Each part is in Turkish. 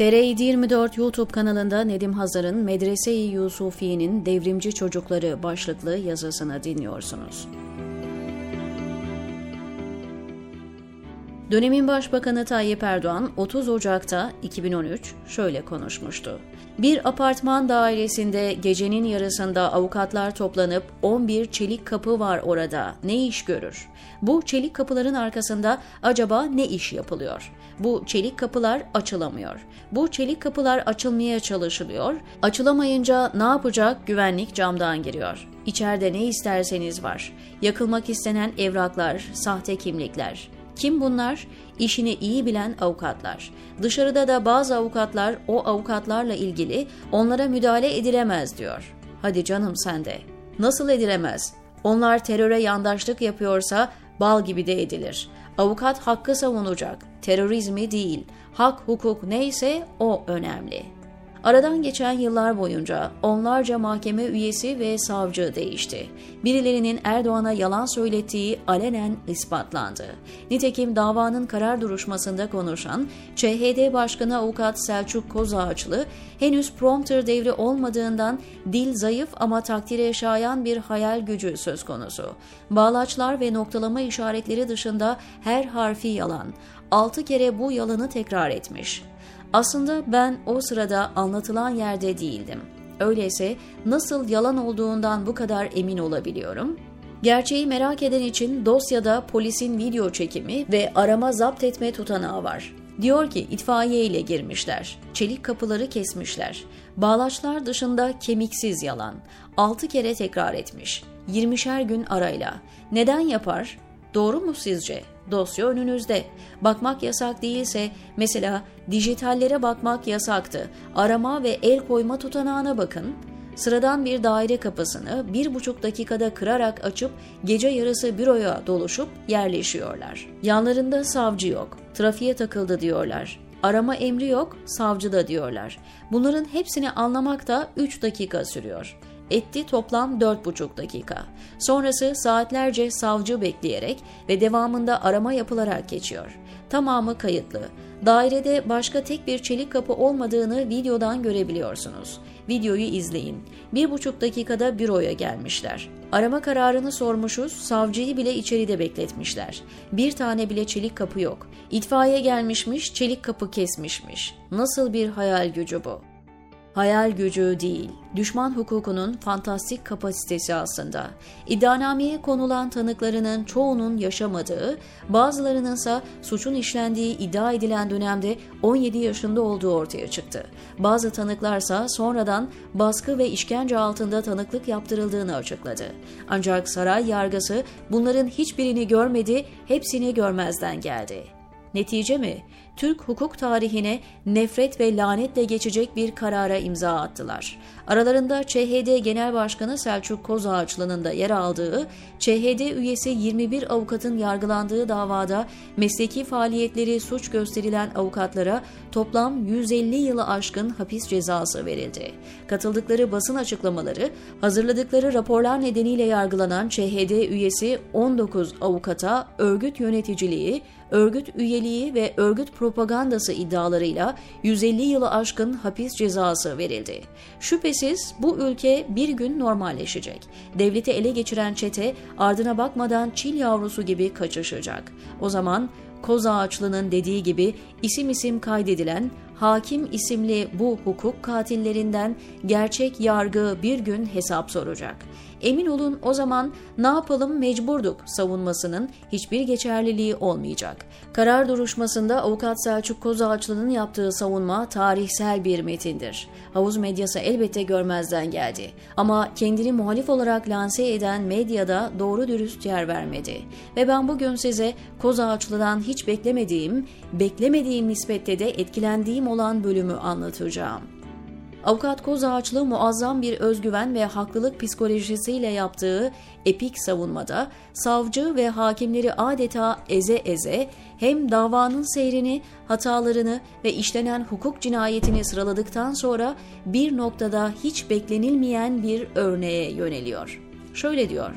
TR 24 YouTube kanalında Nedim Hazar'ın Medrese-i Yusufiye'nin Devrimci Çocukları başlıklı yazısını dinliyorsunuz. Dönemin Başbakanı Tayyip Erdoğan 30 Ocak'ta 2013 şöyle konuşmuştu. Bir apartman dairesinde gecenin yarısında avukatlar toplanıp 11 çelik kapı var orada. Ne iş görür? Bu çelik kapıların arkasında acaba ne iş yapılıyor? Bu çelik kapılar açılamıyor. Bu çelik kapılar açılmaya çalışılıyor. Açılamayınca ne yapacak? Güvenlik camdan giriyor. İçeride ne isterseniz var. Yakılmak istenen evraklar, sahte kimlikler. Kim bunlar? İşini iyi bilen avukatlar. Dışarıda da bazı avukatlar o avukatlarla ilgili onlara müdahale edilemez diyor. Hadi canım sen de. Nasıl edilemez? Onlar teröre yandaşlık yapıyorsa bal gibi de edilir. Avukat hakkı savunacak, terörizmi değil. Hak, hukuk neyse o önemli.'' Aradan geçen yıllar boyunca onlarca mahkeme üyesi ve savcı değişti. Birilerinin Erdoğan'a yalan söylettiği alenen ispatlandı. Nitekim davanın karar duruşmasında konuşan ÇHD Başkanı Avukat Selçuk Kozağaçlı henüz prompter devri olmadığından dil zayıf ama takdire şayan bir hayal gücü söz konusu. Bağlaçlar ve noktalama işaretleri dışında her harfi yalan. Altı kere bu yalanı tekrar etmiş. Aslında ben o sırada anlatılan yerde değildim. Öyleyse nasıl yalan olduğundan bu kadar emin olabiliyorum? Gerçeği merak eden için dosyada polisin video çekimi ve arama zapt etme tutanağı var. Diyor ki itfaiye ile girmişler. Çelik kapıları kesmişler. Bağlaçlar dışında kemiksiz yalan. 6 kere tekrar etmiş. 20'şer gün arayla. Neden yapar? Doğru mu sizce? Dosya önünüzde. Bakmak yasak değilse mesela dijitallere bakmak yasaktı. Arama ve el koyma tutanağına bakın. Sıradan bir daire kapısını bir buçuk dakikada kırarak açıp gece yarısı büroya doluşup yerleşiyorlar. Yanlarında savcı yok, trafiğe takıldı diyorlar. Arama emri yok, savcı da diyorlar. Bunların hepsini anlamak da 3 dakika sürüyor etti toplam 4,5 dakika. Sonrası saatlerce savcı bekleyerek ve devamında arama yapılarak geçiyor. Tamamı kayıtlı. Dairede başka tek bir çelik kapı olmadığını videodan görebiliyorsunuz. Videoyu izleyin. Bir buçuk dakikada büroya gelmişler. Arama kararını sormuşuz, savcıyı bile içeride bekletmişler. Bir tane bile çelik kapı yok. İtfaiye gelmişmiş, çelik kapı kesmişmiş. Nasıl bir hayal gücü bu? Hayal gücü değil, düşman hukukunun fantastik kapasitesi aslında. İddianameye konulan tanıklarının çoğunun yaşamadığı, bazılarının ise suçun işlendiği iddia edilen dönemde 17 yaşında olduğu ortaya çıktı. Bazı tanıklarsa sonradan baskı ve işkence altında tanıklık yaptırıldığını açıkladı. Ancak saray yargısı bunların hiçbirini görmedi, hepsini görmezden geldi. Netice mi? Türk hukuk tarihine nefret ve lanetle geçecek bir karara imza attılar. Aralarında ÇHD Genel Başkanı Selçuk Kozağaçlı'nın da yer aldığı, ÇHD üyesi 21 avukatın yargılandığı davada mesleki faaliyetleri suç gösterilen avukatlara toplam 150 yılı aşkın hapis cezası verildi. Katıldıkları basın açıklamaları, hazırladıkları raporlar nedeniyle yargılanan ÇHD üyesi 19 avukata örgüt yöneticiliği, örgüt üyeliği ve örgüt propagandası iddialarıyla 150 yılı aşkın hapis cezası verildi. Şüphesiz bu ülke bir gün normalleşecek. Devleti ele geçiren çete ardına bakmadan çil yavrusu gibi kaçışacak. O zaman Koz Ağaçlı'nın dediği gibi isim isim kaydedilen hakim isimli bu hukuk katillerinden gerçek yargı bir gün hesap soracak. Emin olun o zaman ne yapalım mecburduk savunmasının hiçbir geçerliliği olmayacak. Karar duruşmasında avukat Selçuk Kozağaçlı'nın yaptığı savunma tarihsel bir metindir. Havuz medyası elbette görmezden geldi. Ama kendini muhalif olarak lanse eden medyada doğru dürüst yer vermedi. Ve ben bugün size Kozağaçlı'dan hiç beklemediğim, beklemediğim nispette de etkilendiğim olan bölümü anlatacağım. Avukat Kozağaçlı muazzam bir özgüven ve haklılık psikolojisiyle yaptığı epik savunmada savcı ve hakimleri adeta eze eze hem davanın seyrini, hatalarını ve işlenen hukuk cinayetini sıraladıktan sonra bir noktada hiç beklenilmeyen bir örneğe yöneliyor. Şöyle diyor,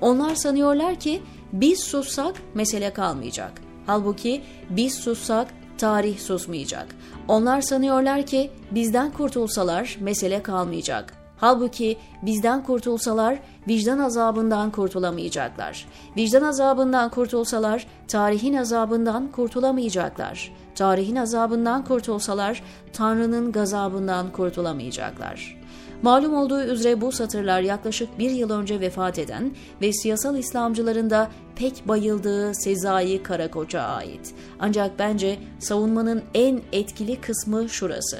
onlar sanıyorlar ki biz sussak mesele kalmayacak. Halbuki biz sussak tarih susmayacak. Onlar sanıyorlar ki bizden kurtulsalar mesele kalmayacak. Halbuki bizden kurtulsalar vicdan azabından kurtulamayacaklar. Vicdan azabından kurtulsalar tarihin azabından kurtulamayacaklar. Tarihin azabından kurtulsalar Tanrı'nın gazabından kurtulamayacaklar. Malum olduğu üzere bu satırlar yaklaşık bir yıl önce vefat eden ve siyasal İslamcıların da pek bayıldığı Sezai Karakoç'a ait. Ancak bence savunmanın en etkili kısmı şurası.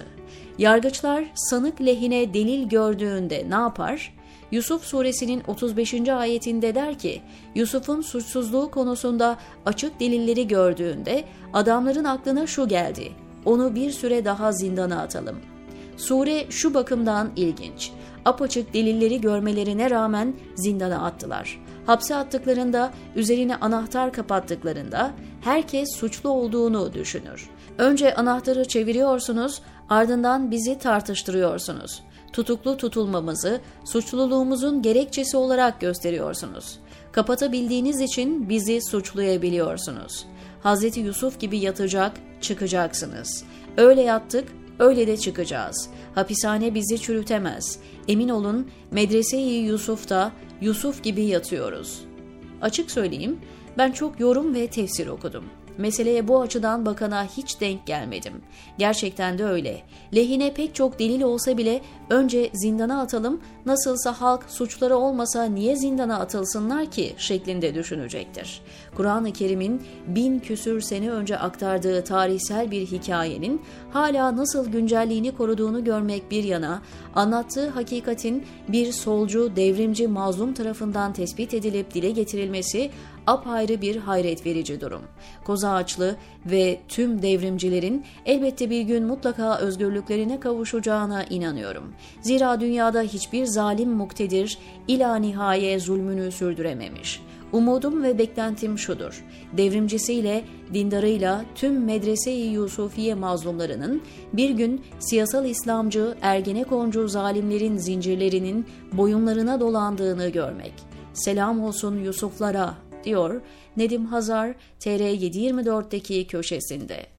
Yargıçlar sanık lehine delil gördüğünde ne yapar? Yusuf suresinin 35. ayetinde der ki, Yusuf'un suçsuzluğu konusunda açık delilleri gördüğünde adamların aklına şu geldi, onu bir süre daha zindana atalım. Sure şu bakımdan ilginç. Apaçık delilleri görmelerine rağmen zindana attılar. Hapse attıklarında, üzerine anahtar kapattıklarında herkes suçlu olduğunu düşünür. Önce anahtarı çeviriyorsunuz, ardından bizi tartıştırıyorsunuz. Tutuklu tutulmamızı suçluluğumuzun gerekçesi olarak gösteriyorsunuz. Kapatabildiğiniz için bizi suçlayabiliyorsunuz. Hazreti Yusuf gibi yatacak, çıkacaksınız. Öyle yattık, öyle de çıkacağız. Hapishane bizi çürütemez. Emin olun medrese-i Yusuf'ta Yusuf gibi yatıyoruz. Açık söyleyeyim, ben çok yorum ve tefsir okudum. Meseleye bu açıdan bakana hiç denk gelmedim. Gerçekten de öyle. Lehine pek çok delil olsa bile önce zindana atalım, nasılsa halk suçları olmasa niye zindana atılsınlar ki şeklinde düşünecektir. Kur'an-ı Kerim'in bin küsür sene önce aktardığı tarihsel bir hikayenin hala nasıl güncelliğini koruduğunu görmek bir yana, anlattığı hakikatin bir solcu, devrimci mazlum tarafından tespit edilip dile getirilmesi apayrı bir hayret verici durum. Koza Ağaçlı ve tüm devrimcilerin elbette bir gün mutlaka özgürlüklerine kavuşacağına inanıyorum. Zira dünyada hiçbir zalim muktedir ila nihaye zulmünü sürdürememiş. Umudum ve beklentim şudur. Devrimcisiyle, dindarıyla tüm medrese-i Yusufiye mazlumlarının bir gün siyasal İslamcı, ergenekoncu zalimlerin zincirlerinin boyunlarına dolandığını görmek. Selam olsun Yusuflara diyor Nedim Hazar TR724'deki köşesinde.